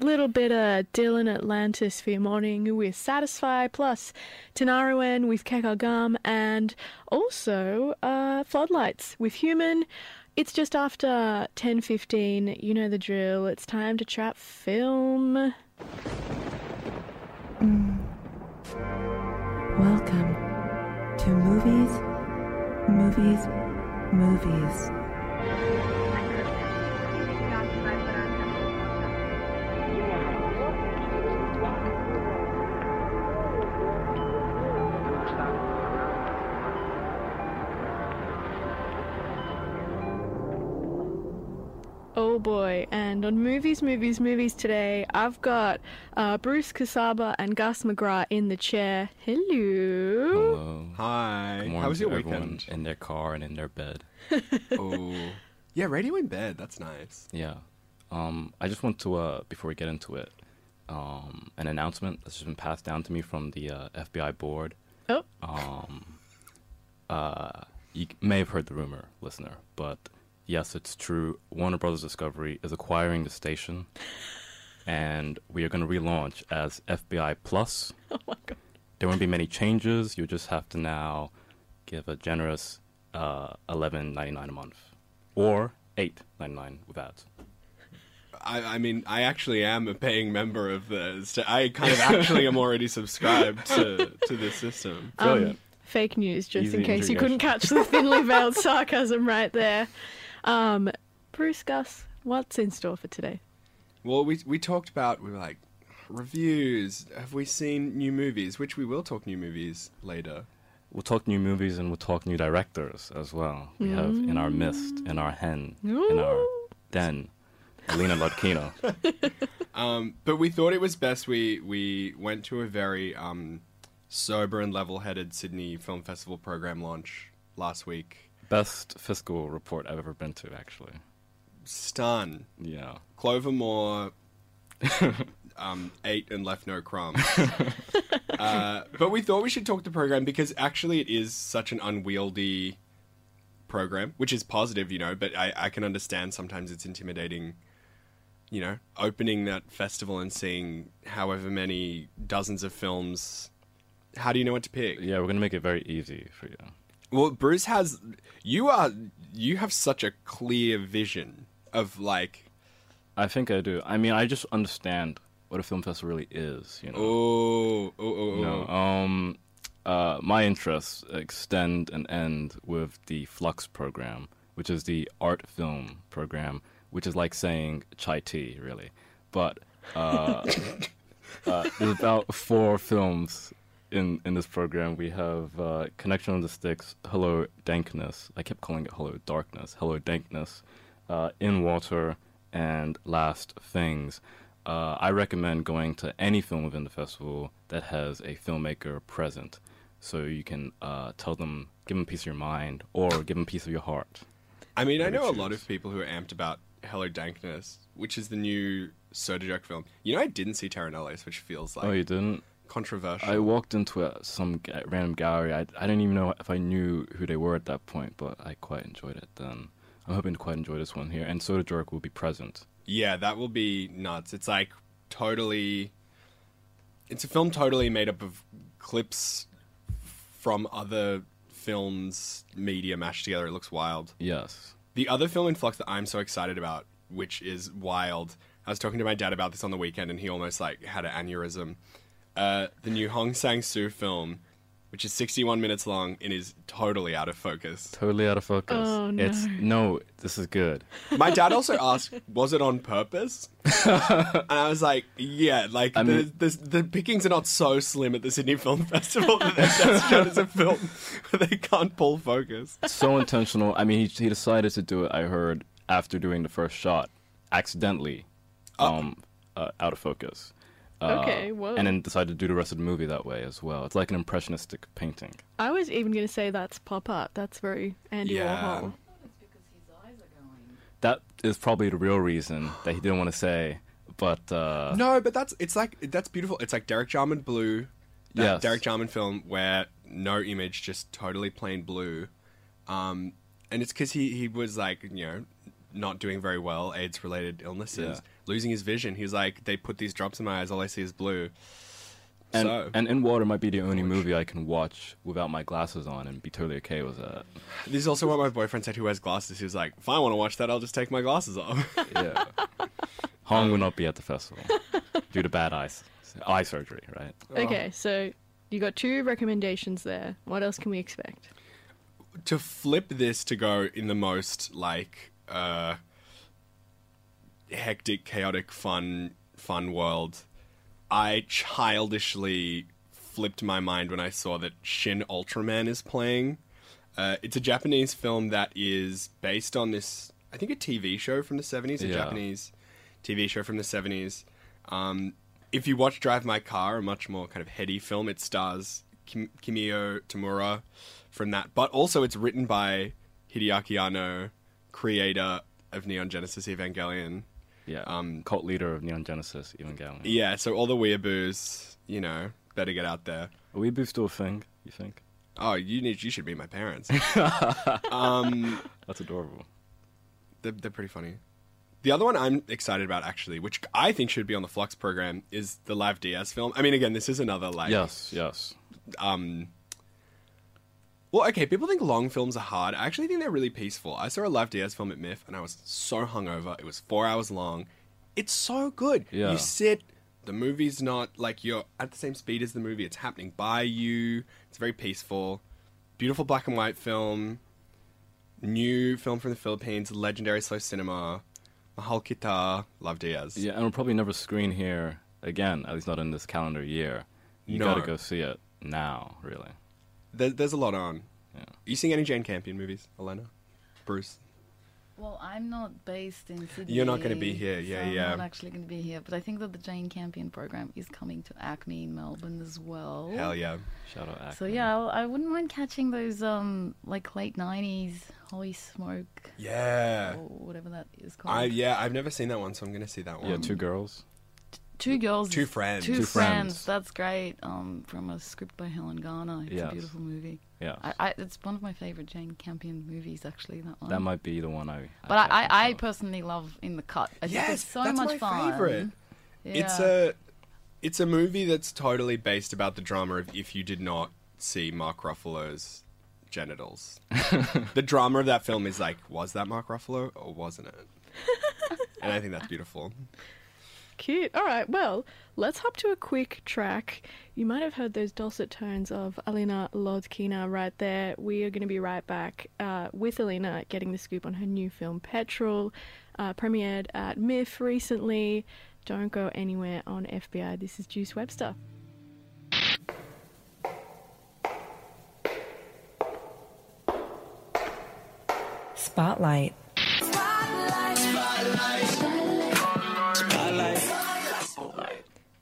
little bit of Dylan Atlantis for your morning with Satisfy, plus Tanaruen with Kekar Gum, and also uh, Floodlights with Human. It's just after 10.15. You know the drill. It's time to trap film. Welcome to Movies, Movies, Movies. Oh boy, and on Movies, Movies, Movies today, I've got uh, Bruce Casaba and Gus McGrath in the chair. Hello. Hello. Hi. Good morning How was your everyone weekend? in their car and in their bed. oh, yeah, radio in bed. That's nice. Yeah. Um, I just want to, uh, before we get into it, um, an announcement that's just been passed down to me from the uh, FBI board. Oh, Um, uh, you may have heard the rumor, listener, but yes, it's true. Warner Brothers Discovery is acquiring the station, and we are going to relaunch as FBI Plus. oh my god. There won't be many changes. You just have to now give a generous uh, eleven ninety nine a month, or eight ninety nine with ads. I, I mean, I actually am a paying member of the. st- I kind of actually am already subscribed to to this system. Brilliant. Fake news, just Easy in case you couldn't catch the thinly veiled sarcasm right there. Um, Bruce Gus, what's in store for today? Well, we we talked about we were like reviews. Have we seen new movies? Which we will talk new movies later. We'll talk new movies and we'll talk new directors as well. We have in our midst, in our hen, in our den, Alena Lodkina. Um, but we thought it was best we we went to a very um, sober and level-headed Sydney Film Festival program launch last week. Best fiscal report I've ever been to, actually. Stun. Yeah. Clover Moore um, ate and left no crumbs. uh, but we thought we should talk the program because actually it is such an unwieldy program, which is positive, you know, but I, I can understand sometimes it's intimidating, you know, opening that festival and seeing however many dozens of films. How do you know what to pick? Yeah, we're going to make it very easy for you. Well, Bruce has you are you have such a clear vision of like I think I do. I mean, I just understand what a film festival really is, you know. oh oh oh, You know, oh. um, uh, my interests extend and end with the Flux program, which is the art film program, which is like saying chai tea, really. But uh, uh, there's about four films in in this program. We have uh, Connection on the Sticks, Hello Dankness. I kept calling it Hello Darkness. Hello Dankness, uh, In Water, and Last Things. Uh, I recommend going to any film within the festival that has a filmmaker present, so you can uh, tell them, give them a piece of your mind, or give them a piece of your heart. I mean, I know it a lot of people who are amped about Hello Dankness, which is the new Soda Jerk film. You know, I didn't see Terror Nullius, which feels like oh, you didn't? Controversial. I walked into a, some ga- random gallery. I, I didn't even know if I knew who they were at that point, but I quite enjoyed it then. I'm hoping to quite enjoy this one here, and Soda Jerk will be present. yeah, that will be nuts. It's like totally. It's a film totally made up of clips from other films, media mashed together. It looks wild. Yes. The other film in Flux that I'm so excited about, which is wild, I was talking to my dad about this on the weekend, and he almost like had an aneurysm. Uh, the new Hong Sang Soo film, which is 61 minutes long and is totally out of focus. Totally out of focus. Oh, no. It's no, this is good. My dad also asked, "Was it on purpose?" and I was like, "Yeah, like I the, mean- the the pickings are not so slim at the Sydney Film Festival that that's shown as a film where they can't pull focus." So intentional. I mean, he, he decided to do it. I heard after doing the first shot, accidentally, um, uh, out of focus. Uh, Okay, whoa. And then decided to do the rest of the movie that way as well. It's like an impressionistic painting. I was even going to say that's pop art. That's very Andy Yeah. Warhol. That is probably the real reason that he didn't want to say. But uh, No, but that's it's like that's beautiful. It's like Derek Jarman Blue, that Yes. Derek Jarman film where no image, just totally plain blue. Um, and it's because he he was like you know not doing very well, AIDS related illnesses. Yeah. Losing his vision. He's like, they put these drops in my eyes, all I see is blue. And, so, and In Water might be the only movie I can watch without my glasses on and be totally okay with that. this is also what my boyfriend said who wears glasses. He was like, if I want to watch that, I'll just take my glasses off. Yeah. Hong will not be at the festival due to bad eyes, eye surgery, right? Okay, so you got two recommendations there. What else can we expect? to flip this to go in the most like uh hectic chaotic fun fun world i childishly flipped my mind when i saw that shin ultraman is playing uh, it's a japanese film that is based on this i think a tv show from the 70s a Yeah. japanese tv show from the 70s um, if you watch drive my car a much more kind of heady film it stars Kim- kimio tamura from that. But also, it's written by Hideaki Anno, creator of Neon Genesis Evangelion. Yeah. Um, Cult leader of Neon Genesis Evangelion. Yeah, so all the weeaboos, you know, better get out there. Are Weeaboo still a thing, you think? Oh, you need, you should meet my parents. um, That's adorable. they're, they're pretty funny. The other one I'm excited about, actually, which I think should be on the Flux program, is the Lav Diaz film. I mean, again, this is another like Yes, yes. um well okay people think long films are hard. I actually think they're really peaceful. I saw a Lav Diaz film at miff and i was so hungover. It was four hours long. It's so good. Yeah. you sit the movie's not like you're at the same speed as the movie. It's happening by you. It's very peaceful. Beautiful black and white film. New film from the philippines legendary slow cinema. Mahal kita Lav Diaz. Yeah, and we'll probably never screen here again, at least not in this calendar year. You No. gotta go see it now, really. There, there's a lot on Yeah. you seeing any jane campion movies elena bruce Well, I'm not based in Sydney. You're not gonna be here, yeah, so yeah. I'm not actually going to be here, but I think that the Jane Campion program is coming to ACMI in Melbourne as well. hell yeah Shout out So ACMI. So, yeah, I I wouldn't mind catching those um like late '90s Holy Smoke Yeah. or whatever that is called. I yeah, I've never seen that one, so I'm gonna see that one. Yeah, two girls. Two girls, Two friends. two, Two friends. Friends. That's great. Um, from a script by Helen Garner. It's Yes. a beautiful movie. Yeah. I, I, it's one of my favorite Jane Campion movies, actually. That one. that might be the one I. But I, I, I personally love In the Cut. I think Yes, it's so that's much my fun. favorite. It's a it's a movie that's totally based about the drama of if you did not see Mark Ruffalo's genitals. the drama of that film is like, was that Mark Ruffalo or wasn't it? and I think that's beautiful. Cute. All right, well, let's hop to a quick track. You might have heard those dulcet tones of Alena Lodkina right there. We are going to be right back uh, with Alena getting the scoop on her new film Petrol, uh, premiered at MIF recently. Don't go anywhere on FBI. This is Juice Webster. Spotlight.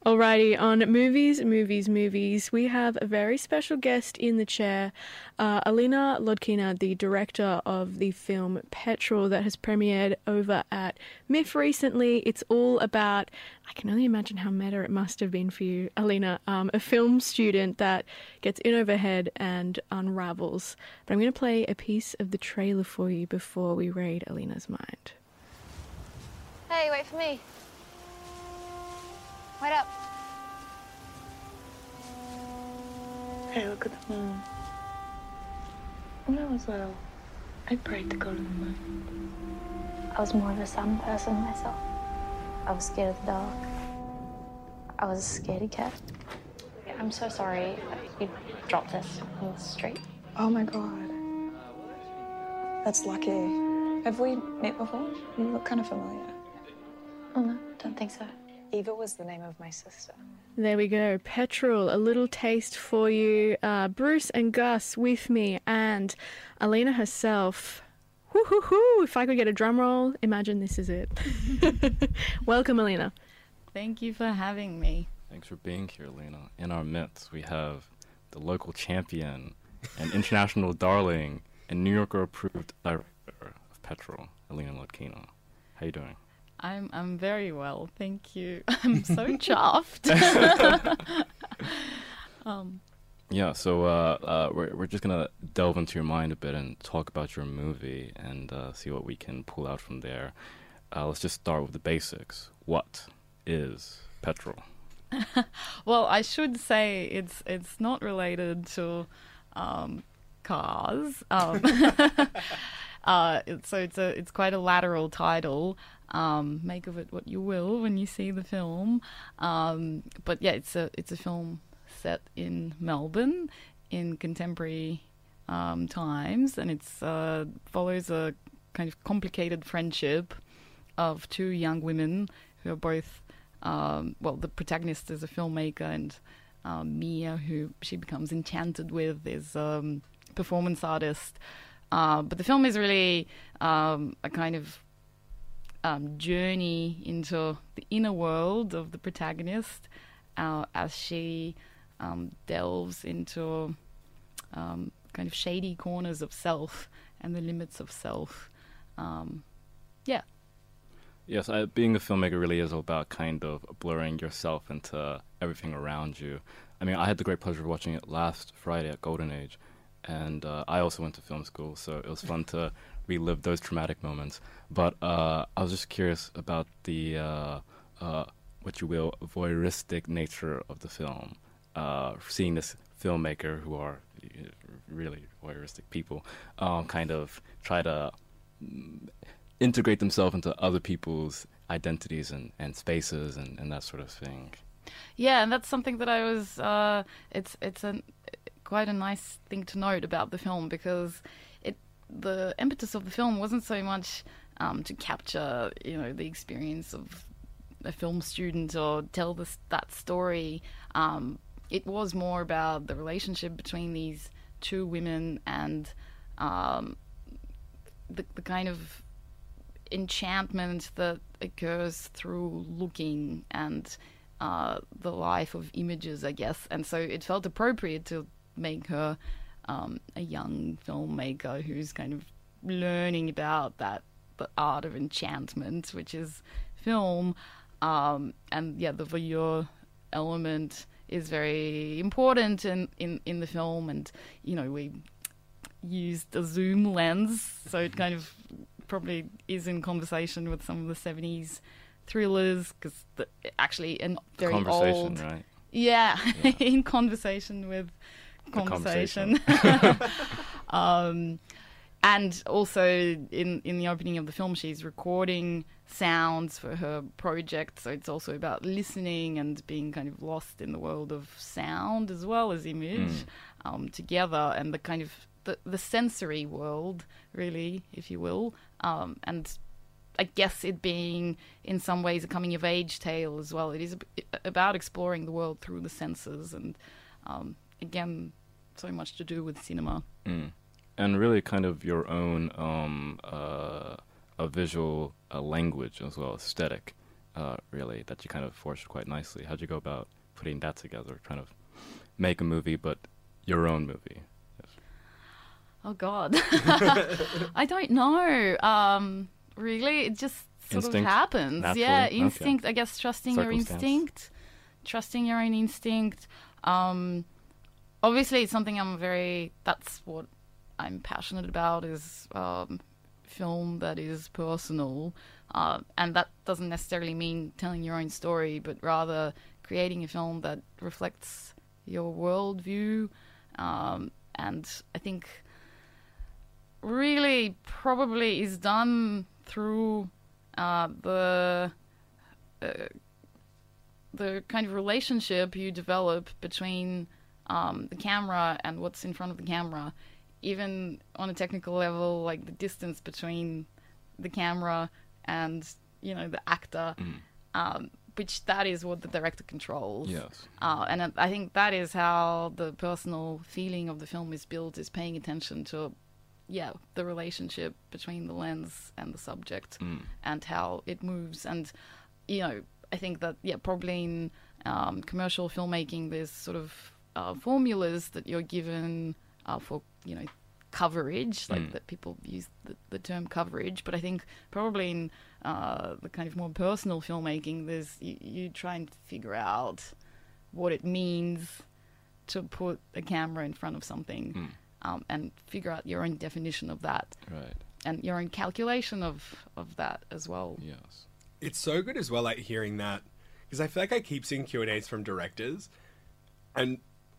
Alrighty, on movies, movies, movies, we have a very special guest in the chair, uh, Alena Lodkina, the director of the film Petrol that has premiered over at MIF recently. It's all about, I can only imagine how meta it must have been for you, Alena, um, a film student that gets in over head and unravels. But I'm going to play a piece of the trailer for you before we raid Alena's mind. Hey, wait for me. Wait up. Hey, look at the moon. When I was little, I prayed to go to the moon. I was more of a sun person myself. I was scared of the dark. I was a scaredy cat. I'm so sorry you dropped this in the street. Oh my god. That's lucky. Have we met before? You look kind of familiar. Oh no, don't think so. Eva was the name of my sister. There we go. Petrol, a little taste for you. Uh, Bruce and Gus with me, and Alena herself. Whoo hoo hoo! If I could get a drum roll, imagine this is it. Welcome, Alena. Thank you for having me. Thanks for being here, Lena. In our midst, we have the local champion and international darling and New Yorker approved director of Petrol, Alina Lodkina. How you doing? I'm I'm very well, thank you. I'm so chuffed. um, Yeah, so uh, uh, we're we're just gonna delve into your mind a bit and talk about your movie and uh, see what we can pull out from there. uh, let's just start with the basics. What is petrol? Well, I should say it's it's not related to um, cars. Um, uh, so it's a it's quite a lateral title. Um, make of it what you will when you see the film. Um, but yeah, it's a it's a film set in Melbourne in contemporary um, times, and it's uh, follows a kind of complicated friendship of two young women who are both um, well, the protagonist is a filmmaker, and um, Mia, who she becomes enchanted with, is um, performance artist. Uh, but the film is really a kind of um, journey into the inner world of the protagonist uh, as she um, delves into um, kind of shady corners of self and the limits of self. Um, yeah. Yes, I, being a filmmaker really is about kind of blurring yourself into everything around you. I mean, I had the great pleasure of watching it last Friday at Golden Age, and uh, I also went to film school, so it was fun to relive those traumatic moments. But uh, I was just curious about the, uh, uh what you will, voyeuristic nature of the film. Uh, seeing this filmmaker, who are uh, really voyeuristic people, um, kind of try to mm, integrate themselves into other people's identities and, and spaces and, and that sort of thing. Yeah, and that's something that I was. Uh, it's it's a quite a nice thing to note about the film because the impetus of the film wasn't so much um, to capture you know the experience of a film student or tell this that story. Um, it was more about the relationship between these two women and um, the the kind of enchantment that occurs through looking and uh, the life of images, I guess. And so it felt appropriate to make her um, a young filmmaker who's kind of learning about that the art of enchantment, which is film. Um, and yeah, the voyeur element is very important in, in, in the film. And, you know, we used a zoom lens, so it kind of probably is in conversation with some of the 70s thrillers because actually in very Conversation, old right? yeah, Yeah. in conversation with Conversation, um, and also in in the opening of the film she's recording sounds for her project. So it's also about listening and being kind of lost in the world of sound as well as image um, together and the kind of the, the sensory world really if you will. Um, and I guess it being in some ways a coming of age tale as well. It is ab- about exploring the world through the senses, and um, again, so much to do with cinema. Mm. And really, kind of your own um, uh, a visual uh, language as well, aesthetic, uh, really, that you kind of forged quite nicely. How'd you go about putting that together, trying to make a movie, but your own movie? Oh God, I don't know. Um, really, it just sort Instinct? of happens. Naturally? Yeah, Okay. instinct. I guess trusting your instinct, trusting your own instinct. Um, obviously, it's something I'm very. That's what I'm passionate about. Is um, film that is personal, uh, and that doesn't necessarily mean telling your own story, but rather creating a film that reflects your worldview. Um, and I think really probably is done through uh, the uh, the kind of relationship you develop between um, the camera and what's in front of the camera, even on a technical level, like the distance between the camera and you know the actor, um, which that is what the director controls. Yes. Uh, and I- think that is how the personal feeling of the film is built, is paying attention to, yeah, the relationship between the lens and the subject and how it moves. And, you know, I think that, yeah, probably in um, commercial filmmaking, there's sort of uh, formulas that you're given uh, for, you know, coverage, like that people use the, the term coverage, but I think probably in uh, the kind of more personal filmmaking, there's you, you try and figure out what it means to put a camera in front of something um, and figure out your own definition of that. Right. and your own calculation of of that as well. Yes. It's so good as well, like hearing that, because I feel like I keep seeing Q and A's from directors, and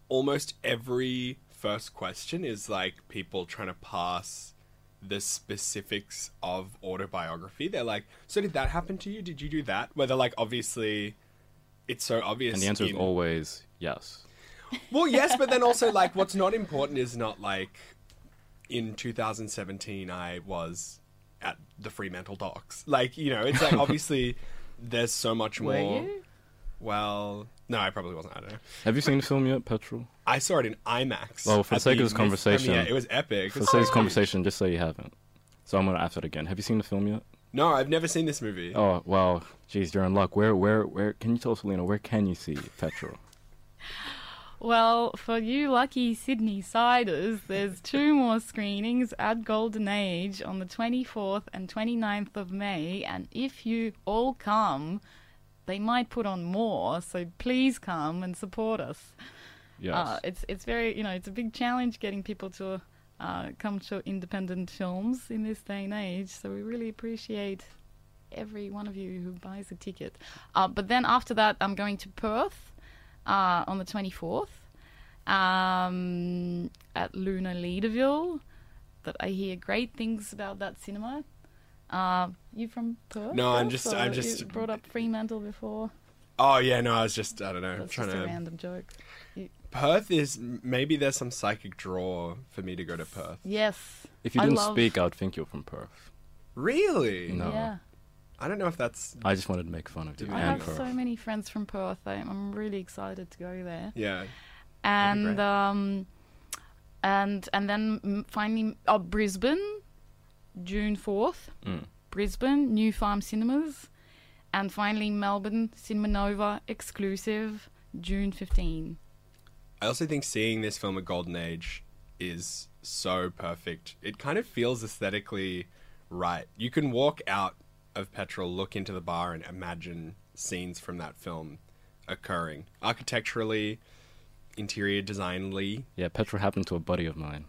almost every first question is like people trying to pass the specifics of autobiography. They're like, "So did that happen to you? Did you do that?" Where they're like, obviously, it's so obvious. And the answer is always yes. Well, yes, but then also like what's not important is not like in 2017 I was at the Fremantle Docks. Like, you know, it's like obviously there's so much Were more. you? Well, no, I probably wasn't. I don't know. Have you seen the film yet, Petrol? I saw it in IMAX. Well, for the sake of this Myth conversation- premiere. it was epic. For the sake of this conversation, just say you haven't. So I'm gonna ask it again. Have you seen the film yet? No, I've never seen this movie. Oh well, geez, you're in luck. Where, where, where? Can you tell us, Lena? Where can you see Petrol? Well, for you lucky Sydney siders, there's two more screenings at Golden Age on the 24th and 29th of May, and if you all come, they might put on more, so please come and support us. Yes. Uh, it's it's very you know it's a big challenge getting people to uh, come to independent films in this day and age. So we really appreciate every one of you who buys a ticket. Uh, but then after that, I'm going to Perth uh, on the 24th um, at Luna Leederville. That I hear great things about that cinema. Uh, you from Perth? No, I'm just- I'm you just- brought up Fremantle before. Oh yeah, no, I was just I don't know, That's trying just a to. random joke. Perth is maybe there's some psychic draw for me to go to Perth. Yes. if you I didn't love- speak, I would think you're from Perth. Really? No. Yeah. I don't know if that's I just wanted to make fun of you. I I and have Perth. so many friends from Perth. I, I'm really excited to go there. yeah. And um, and and then finally, oh, Brisbane, June fourth. Mm. Brisbane, New Farm Cinemas, and finally Melbourne Cinema Nova exclusive, June 15. I also think seeing this film at Golden Age is so perfect. It kind of feels aesthetically right. You can walk out of Petrol, look into the bar, and imagine scenes from that film occurring. Architecturally, interior designly. Yeah, Petrol happened to a buddy of mine.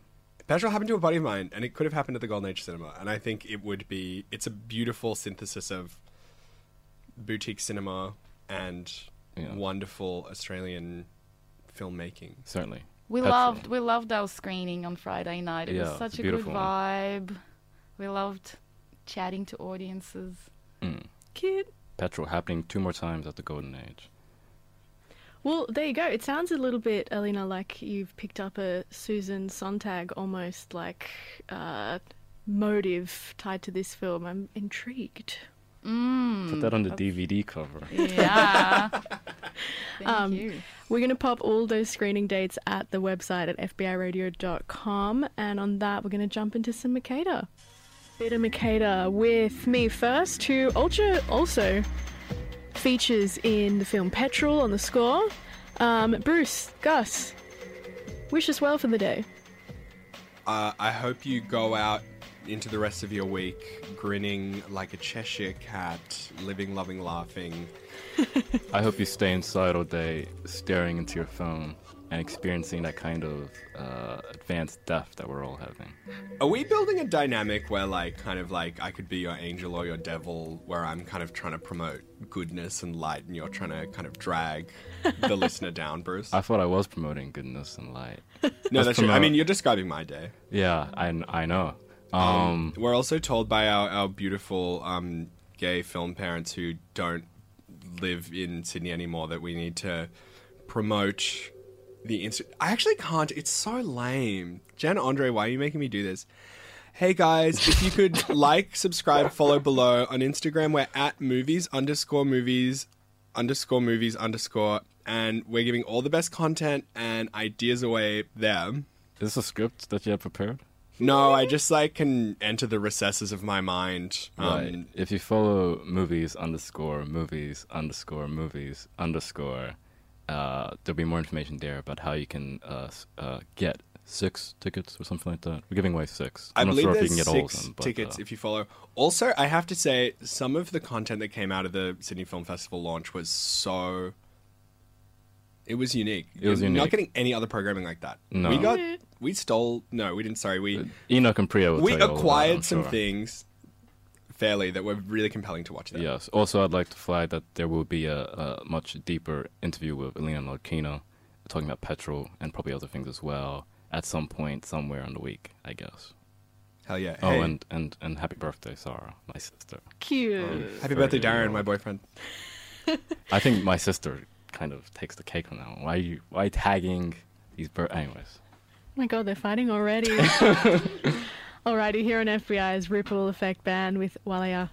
Petrol happened to a buddy of mine, and it could have happened at the Golden Age Cinema. And I think it would be. It's a beautiful synthesis of boutique cinema and Yeah. wonderful Australian filmmaking. Certainly. We Petrol. loved we loved our screening on Friday night. It Yeah, was such a a good beautiful one. vibe. We loved chatting to audiences. Mm. Cute. Petrol happening two more times at the Golden Age. Well, there you go. It sounds a little bit, Alena, like you've picked up a Susan Sontag almost like uh, motive tied to this film. I'm intrigued. Mm, Put that on the DVD cover. Yeah. Thank Um, you. We're going to pop all those screening dates at the website at fbiradio.com, and on that, we're going to jump into some Makeda. Bit of Makeda with me first, who also, also features in the film Petrol on the score. Um, Bruce, Gus, wish us well for the day. Uh, I hope you go out into the rest of your week grinning like a Cheshire cat, living, loving, laughing. I hope you stay inside all day, staring into your phone and experiencing that kind of uh, advanced depth that we're all having. Are we building a dynamic where, like, kind of like I could be your angel or your devil, where I'm kind of trying to promote goodness and light, and you're trying to kind of drag the listener down, Bruce? I thought I was promoting goodness and light. no, let's that's true. I mean, you're describing my day. Yeah, I, I know. Um, We're also told by our, our beautiful um, gay film parents who don't live in Sydney anymore that we need to promote the Insta. I actually can't. It's so lame. Jen Andre, why are you making me do this? Hey guys, if you could like, subscribe, follow below on Instagram, we're at movies underscore movies underscore movies underscore, and we're giving all the best content and ideas away there. is this a script that you have prepared? No, I just like can enter the recesses of my mind. Um, right. If you follow movies underscore movies underscore movies underscore, uh, there'll be more information there about how you can uh, uh, get six tickets or something like that. We're giving away six. I I'm not believe sure if you can get all of them. But, tickets uh, if you follow. Also, I have to say, some of the content that came out of the Sydney Film Festival launch was so. It was unique. It was You're Not unique. getting any other programming like that. No. We got we stole. No, we didn't. Sorry, we Enoch and Priya will we tell you all about it, acquired I'm some sure. things fairly that were really compelling to watch. That. Yes. Also, I'd like to flag that there will be a, a much deeper interview with Alena Lodkina, talking about petrol and probably other things as well at some point somewhere in the week, I guess. Hell yeah! Oh, Hey, and, and, and happy birthday, Sarah, my sister. Cute. Oh, happy birthday, Darren, young. my boyfriend. I think my sister kind of takes the cake on that one. Why are you why tagging these bir- anyways? Oh my god, they're fighting already. Alrighty, here on FBI's Ripple Effect Band with Walia.